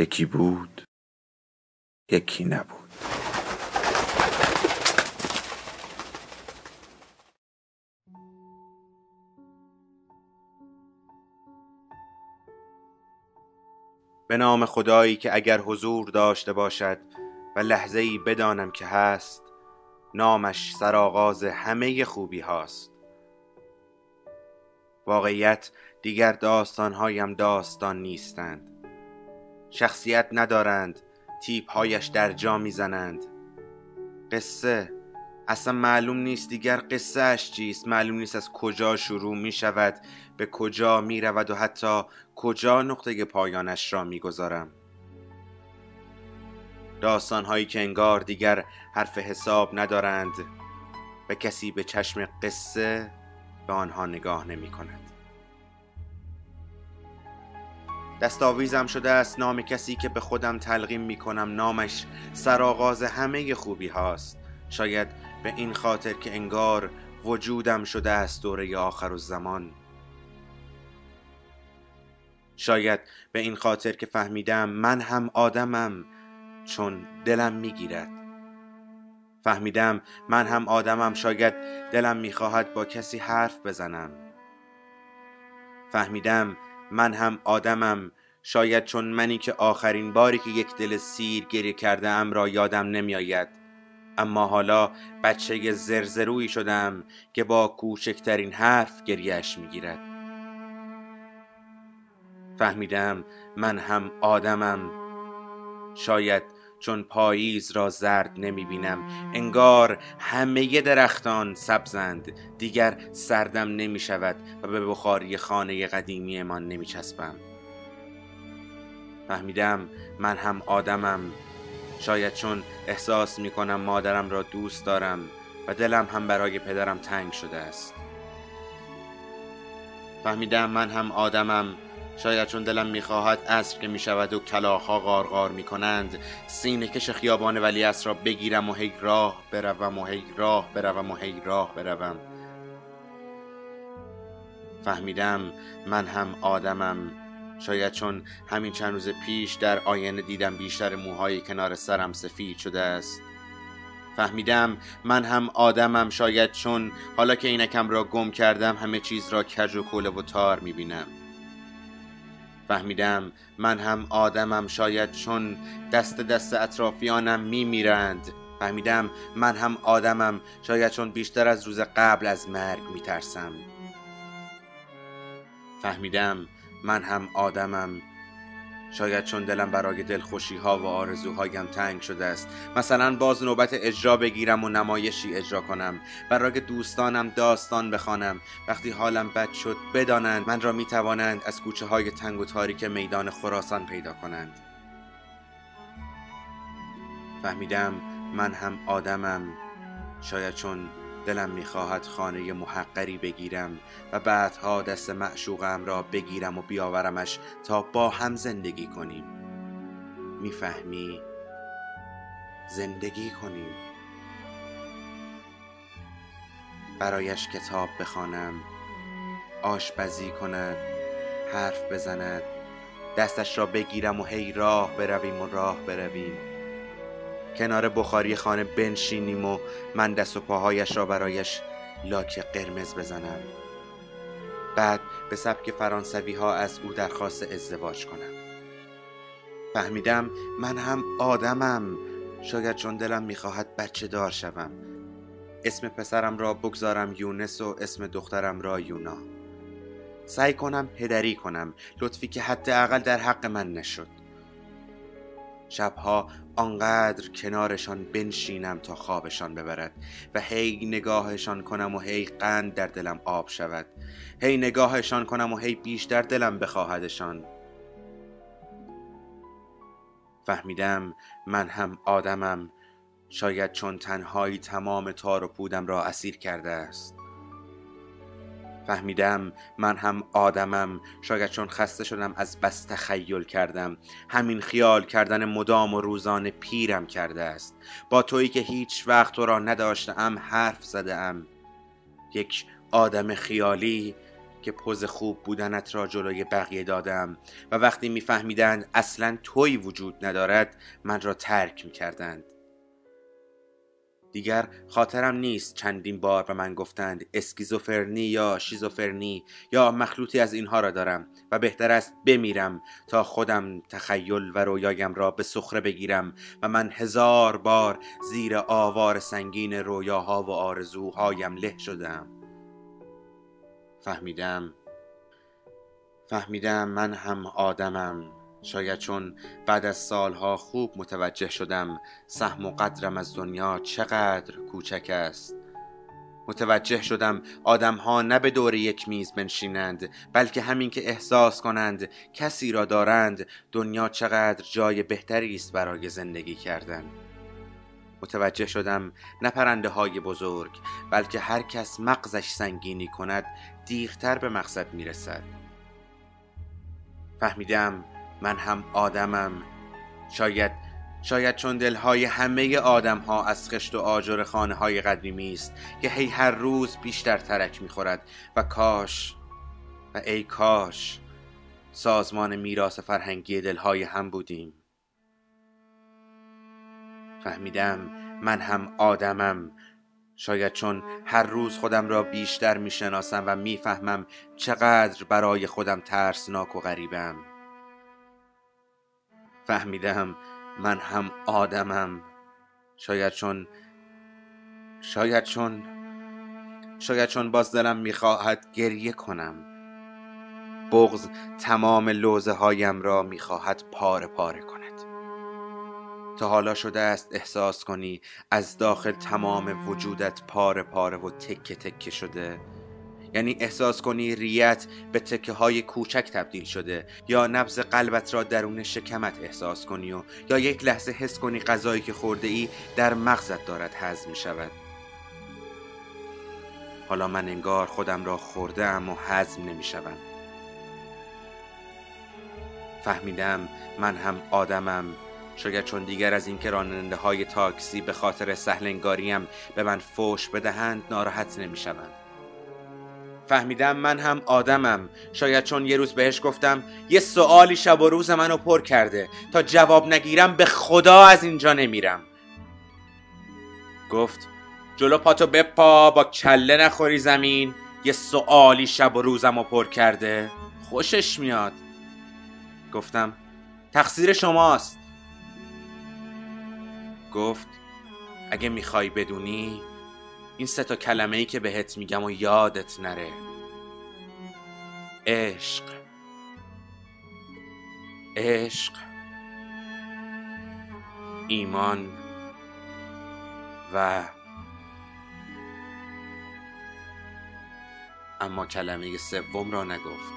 یکی بود یکی نبود. به نام خدایی که اگر حضور داشته باشد و لحظه ای بدانم که هست نامش سرآغاز همه خوبی هاست. واقعیت دیگر داستانهایم داستان نیستند. شخصیت ندارند تیپهایش در جا می‌زنند. قصه. اصلا معلوم نیست دیگر قصه اش چیست. معلوم نیست از کجا شروع می شود به کجا می رود و حتی کجا نقطه پایانش را می گذارم داستان هایی که انگار دیگر حرف حساب ندارند و کسی به چشم قصه به آنها نگاه نمی کند دستاویزم شده است نام کسی که به خودم تلقیم می کنم نامش سرآغاز همه خوبی هاست. شاید به این خاطر که انگار وجودم شده است دوره آخر زمان شاید به این خاطر که فهمیدم من هم آدمم چون دلم می‌گیرد. فهمیدم من هم آدمم شاید دلم می‌خواهد با کسی حرف بزنم. فهمیدم من هم آدمم. شاید چون منی که آخرین باری که یک دل سیر گریه کرده ام را یادم نمیآید. اما حالا بچه زرزرویی شدم که با کوچکترین حرف گریهش می‌گیرد. فهمیدم من هم آدمم. شاید چون پاییز را زرد نمی بینم. انگار همه درختان سبزند. دیگر سردم نمی شود و به بخاری خانه قدیمی من نمی چسبم. فهمیدم من هم آدمم. شاید چون احساس می کنم مادرم را دوست دارم و دلم هم برای پدرم تنگ شده است. فهمیدم من هم آدمم. شاید چون دلم می‌خواهد عصر که می‌شود و کلاخها غارغار می‌کنند سینه کش خیابان ولی را بگیرم و هی راه بروم و هی راه بروم و هی راه بروم. فهمیدم من هم آدمم. شاید چون همین چند روز پیش در آینه دیدم بیشتر موهای کنار سرم سفید شده است. فهمیدم من هم آدمم. شاید چون حالا که اینکم را گم کردم همه چیز را کج و کوله و تار می‌بینم. فهمیدم من هم آدمم شاید چون دست دست اطرافیانم میمیرند. فهمیدم من هم آدمم شاید چون بیشتر از روز قبل از مرگ میترسم. فهمیدم من هم آدمم شاید چون دلم برای دلخوشی ها و آرزوهایم تنگ شده است. مثلا باز نوبت اجرا بگیرم و نمایشی اجرا کنم. برای دوستانم داستان بخوانم. وقتی حالم بد شد بدانند من را می توانند از کوچه های تنگ و تاریک میدان خراسان پیدا کنند. فهمیدم من هم آدمم. شاید چون دلم می‌خواهد خانه محقری بگیرم و بعدها دست معشوقم را بگیرم و بیاورمش تا با هم زندگی کنیم. می‌فهمی؟ زندگی کنیم. برایش کتاب بخوانم آشپزی کند حرف بزند دستش را بگیرم و هی راه برویم و راه برویم. کنار بخاری خانه بنشینیم و من دست و پاهایش را برایش لاک قرمز بزنم. بعد به سبک فرانسوی ها از او درخواست ازدواج کنم. فهمیدم من هم آدمم. شاید چون دلم می‌خواهد بچه دار شوم. اسم پسرم را بگذارم یونس و اسم دخترم را یونا. سعی کنم هدری کنم. لطفی که حداقل در حق من نشد. شبها آنقدر کنارشان بنشینم تا خوابشان ببرد و هی نگاهشان کنم و هی قند در دلم آب شود. هی نگاهشان کنم و هی بیشتر دلم بخواهدشان. فهمیدم من هم آدمم. شاید چون تنهایی تمام تار و پودم را اسیر کرده است. فهمیدم من هم آدمم. شاید چون خسته شدم از بس تخیل کردم. همین خیال کردن مدام و روزانه پیرم کرده است. با تویی که هیچ وقت تو را نداشتم حرف زده ام یک آدم خیالی که پوز خوب بودنت را جلوی بقیه دادم و وقتی میفهمیدند اصلا توی وجود ندارد من را ترک می‌کردند. دیگر خاطرم نیست چندین بار به من گفتند اسکیزوفرنی یا شیزوفرنی یا مخلوطی از اینها را دارم و بهتر است بمیرم تا خودم تخیل و رویایم را به سخره بگیرم و من هزار بار زیر آوار سنگین رویاها و آرزوهایم له شدم. فهمیدم فهمیدم من هم آدمم. شاید چون بعد از سالها خوب متوجه شدم سهم و قدرم از دنیا چقدر کوچک است. متوجه شدم آدمها نه به دور یک میز بنشینند بلکه همین که احساس کنند کسی را دارند دنیا چقدر جای بهتری است برای زندگی کردن. متوجه شدم نه پرنده های بزرگ بلکه هر کس مغزش سنگینی کند دیرتر به مقصد می‌رسد. فهمیدم من هم آدمم. شاید شاید چون دلهای همه آدم ها از خشت و آجر خانه های قدیمی است که هی هر روز بیشتر ترک می‌خورد. و کاش و ای کاش سازمان میراث فرهنگی دلهای هم بودیم. فهمیدم من هم آدمم. شاید چون هر روز خودم را بیشتر می‌شناسم و می‌فهمم چقدر برای خودم ترسناک و غریبم. فهمیدم من هم آدمم. شاید چون شاید چون شاید چون باز دلم می‌خواهد گریه کنم. بغز تمام لوزه هایم را می‌خواهد پاره پاره کند. تا حالا شده است احساس کنی از داخل تمام وجودت پاره پاره و تکه تکه شده. یعنی احساس کنی ریت به تکه های کوچک تبدیل شده یا نبز قلبت را درون شکمت احساس کنی و یا یک لحظه حس کنی غذایی که خورده ای در مغزت دارد هضم می شود حالا من انگار خودم را خورده ام و هضم نمی شود فهمیدم من هم آدمم. شاید چون دیگر از اینکه راننده های تاکسی به خاطر سهلنگاریم به من فوش بدهند ناراحت نمی شوند فهمیدم من هم آدمم. شاید چون یه روز بهش گفتم یه سوالی شب و روز منو پر کرده. تا جواب نگیرم به خدا از اینجا نمیرم. گفت جلو پاتو بپا با کله نخوری زمین. یه سوالی شب و روزم پر کرده. خوشش میاد. گفتم تقصیر شماست. گفت اگه می‌خوای بدونی این سه تا کلمه ای که بهت میگم و یادت نره. عشق. عشق. ایمان. و اما کلمه سوم را نگفت.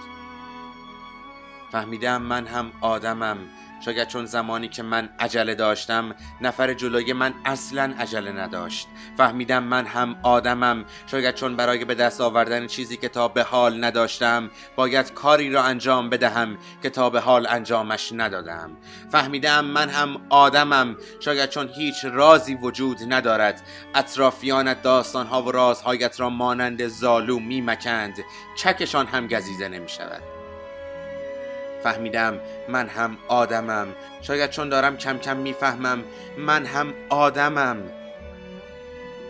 فهمیدم من هم آدمم. شاید چون زمانی که من عجله داشتم نفر جلوی من اصلا عجله نداشت. فهمیدم من هم آدمم. شاید چون برای به دست آوردن چیزی که تا به حال نداشتم باید کاری را انجام بدهم که تا به حال انجامش ندادم. فهمیدم من هم آدمم. شاید چون هیچ رازی وجود ندارد اطرافیانت داستانها و رازهایت را مانند زالو میمکند. چکشان هم گزیده نمی شود فهمیدم من هم آدمم. شاید چون دارم کم کم می‌فهمم من هم آدمم.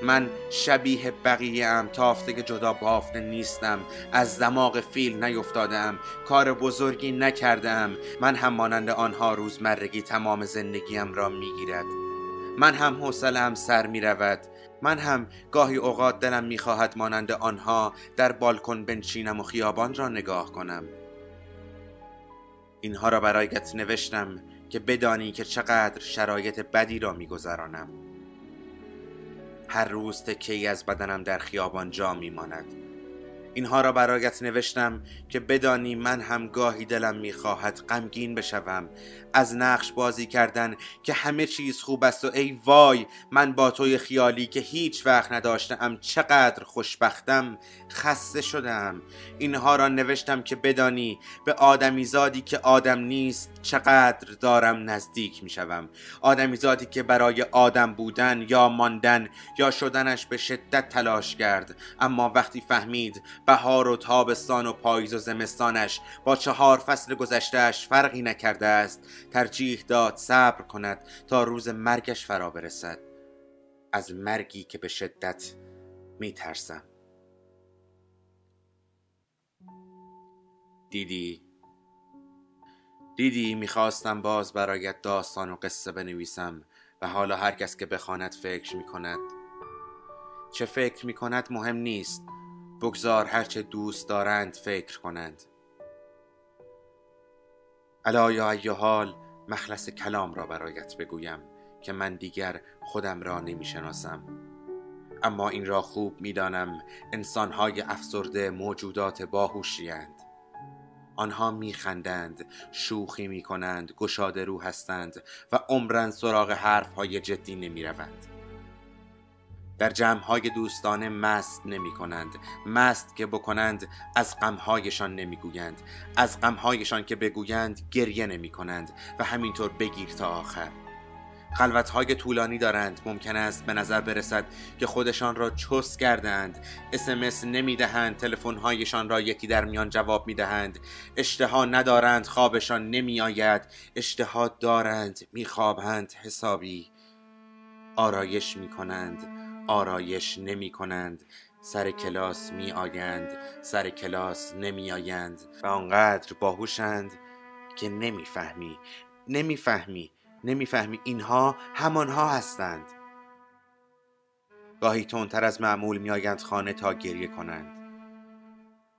من شبیه بقیه ام تافته که جدا بافته نیستم. از دماغ فیل نیفتادم کار بزرگی نکردم من هم مانند آنها روزمرگی تمام زندگیم را می‌گیرد. من هم حوصلهام سر می رود من هم گاهی اوقات دلم می‌خواهد مانند آنها در بالکن بنشینم و خیابان را نگاه کنم. اینها را برایت نوشتم که بدانی که چقدر شرایط بدی را میگذرانم. هر روز تکی از بدنم در خیابان جا میماند. اینها را برایت نوشتم که بدانی من هم گاهی دلم می‌خواهد غمگین بشوم از نقش بازی کردن که همه چیز خوب است و ای وای من با توی خیالی که هیچ وقت نداشتم چقدر خوشبختم خسته شدم. اینها را نوشتم که بدانی به آدمی زادی که آدم نیست چقدر دارم نزدیک می‌شوم. آدمی زادی که برای آدم بودن یا ماندن یا شدنش به شدت تلاش کرد. اما وقتی فهمید بهار و تابستان و پاییز و زمستانش با چهار فصل گذشتهش فرقی نکرده است ترجیح داد صبر کند تا روز مرگش فرا برسد. از مرگی که به شدت می ترسم دیدی؟ دیدی می‌خواستم باز برایت داستان و قصه بنویسم و حالا هر کس که بخواند فکر می کند چه فکر می کند مهم نیست. بگذار هرچه دوست دارند فکر کنند. الا یا حال مخلص کلام را برایت بگویم که من دیگر خودم را نمی شناسم اما این را خوب می‌دانم انسانهای افسرده موجودات باهوشیاند آنها میخندند شوخی می‌کنند گشاده رو هستند و عمرن سراغ حرفهای جدی نمی‌روند. در جمعهای دوستانه مست نمی کنند مست که بکنند از غمهایشان نمی‌گویند از غمهایشان که بگویند گریه نمی کنند و همینطور بگیر تا آخر. خلوتهای طولانی دارند ممکن است به نظر برسد که خودشان را چست کردند اسمس نمی دهند تلفن‌هایشان را یکی در میان جواب می دهند اشتها ندارند خوابشان نمی آید اشتها دارند می خوابند حسابی آرایش می کنند آرایش نمی کنند سر کلاس می آیند سر کلاس نمی آیند و آنقدر باهوشند که نمی‌فهمی نمی‌فهمی نمی‌فهمی اینها همانها هستند. گاهی تندتر از معمول میآیند خانه تا گریه کنند.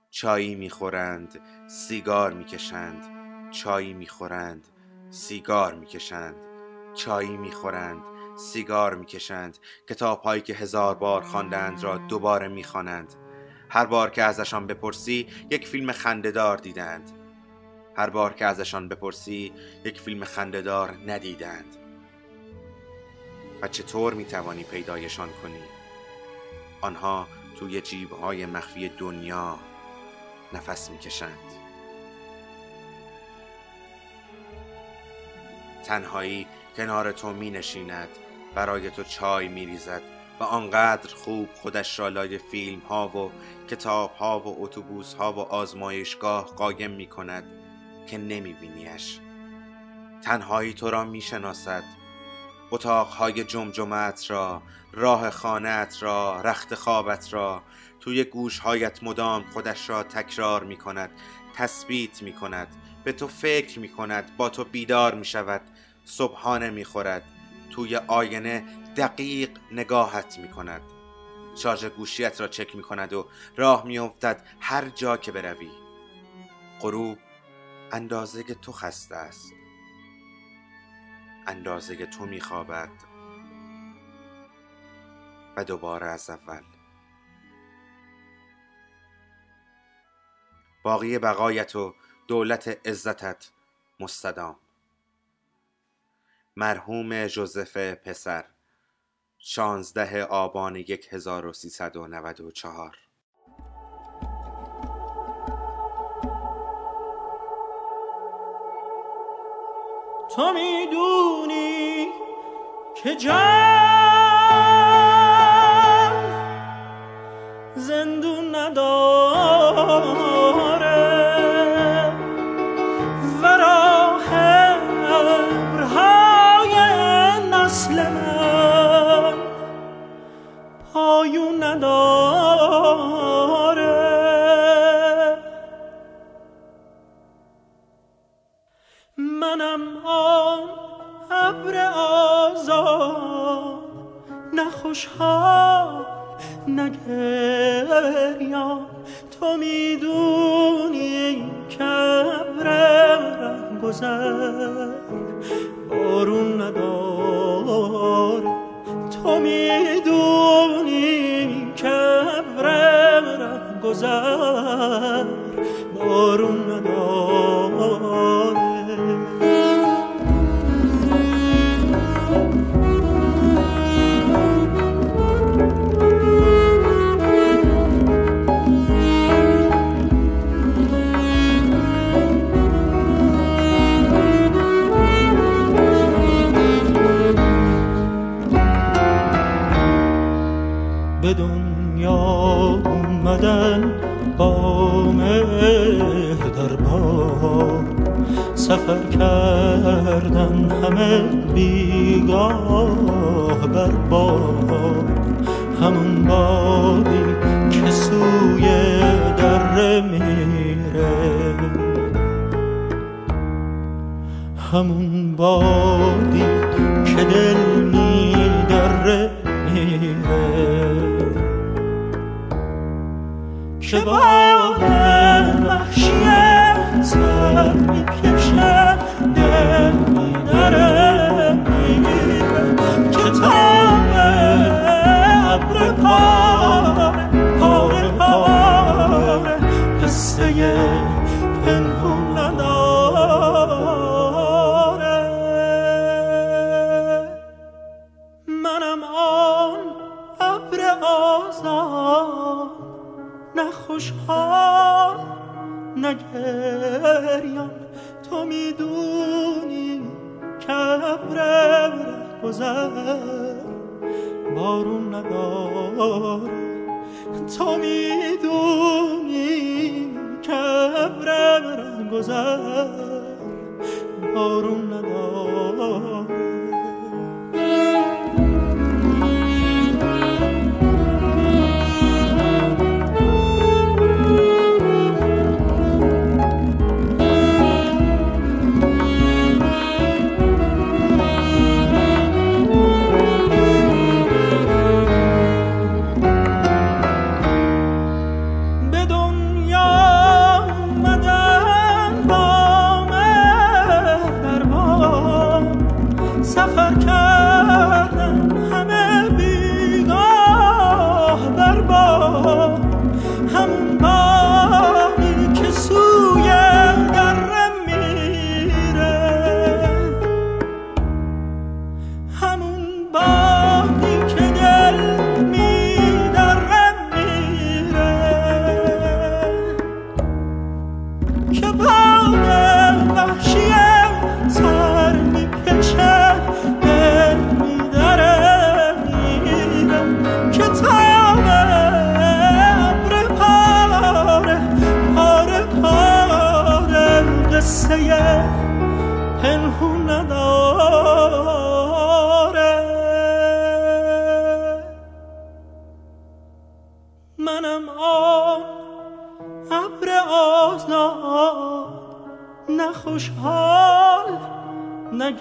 چایی می‌خورند سیگار می‌کشند. چایی می‌خورند سیگار می‌کشند. چایی می‌خورند سیگار می‌کشند کتاب هایی که هزار بار خواندند را دوباره می‌خوانند. هر بار که ازشان بپرسی یک فیلم خندهدار دیدند. هر بار که ازشان بپرسی یک فیلم خندهدار ندیدند. و چطور می‌توانی پیدایشان کنی؟ آنها توی جیبهای مخفی دنیا نفس می‌کشند. تنهایی کنار تو می نشیند برای تو چای می ریزد و آنقدر خوب خودش را لای فیلم ها و کتاب ها و اتوبوس ها و آزمایشگاه قایم می کند که نمی بینیش تنهایی تو را می شناسد اتاقهای جمجمت را راه خانت را رخت خوابت را توی گوشهایت مدام خودش را تکرار می کند تثبیت می کند به تو فکر می کند با تو بیدار می شود صبحانه می خورد توی آینه دقیق نگاهت می کند شارژ گوشیت را چک می کند و راه می افتد هر جا که بروی. غروب اندازه تو خسته است. اندازه تو می خوابد و دوباره از اول. باقی بقایت و دولت عزتت مستدام. مرحوم جوزف پسر شانزده آبان یک هزار و سیصد و نود و چهار. تو می‌دونی که جان زندون نداره نخوشحال نگریان تو می‌دونی که ابر گذر. بارون نداره به دنیا اومدن با مهر در سفر کردن همه بیگاه بر باد همون بادی که سوی در میره. همون بادی که دل که باد وحشیه سر می‌کشه. دل میدره میره که تاب ابر پاره پاره پاره قصه نه گریان تو می‌دونی که ابر گذر. بارون نداره. تو می‌دونی که ابر گذر. بارون نداره.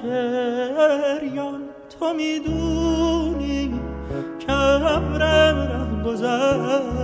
گریان تو می‌دونی که ابر گذر.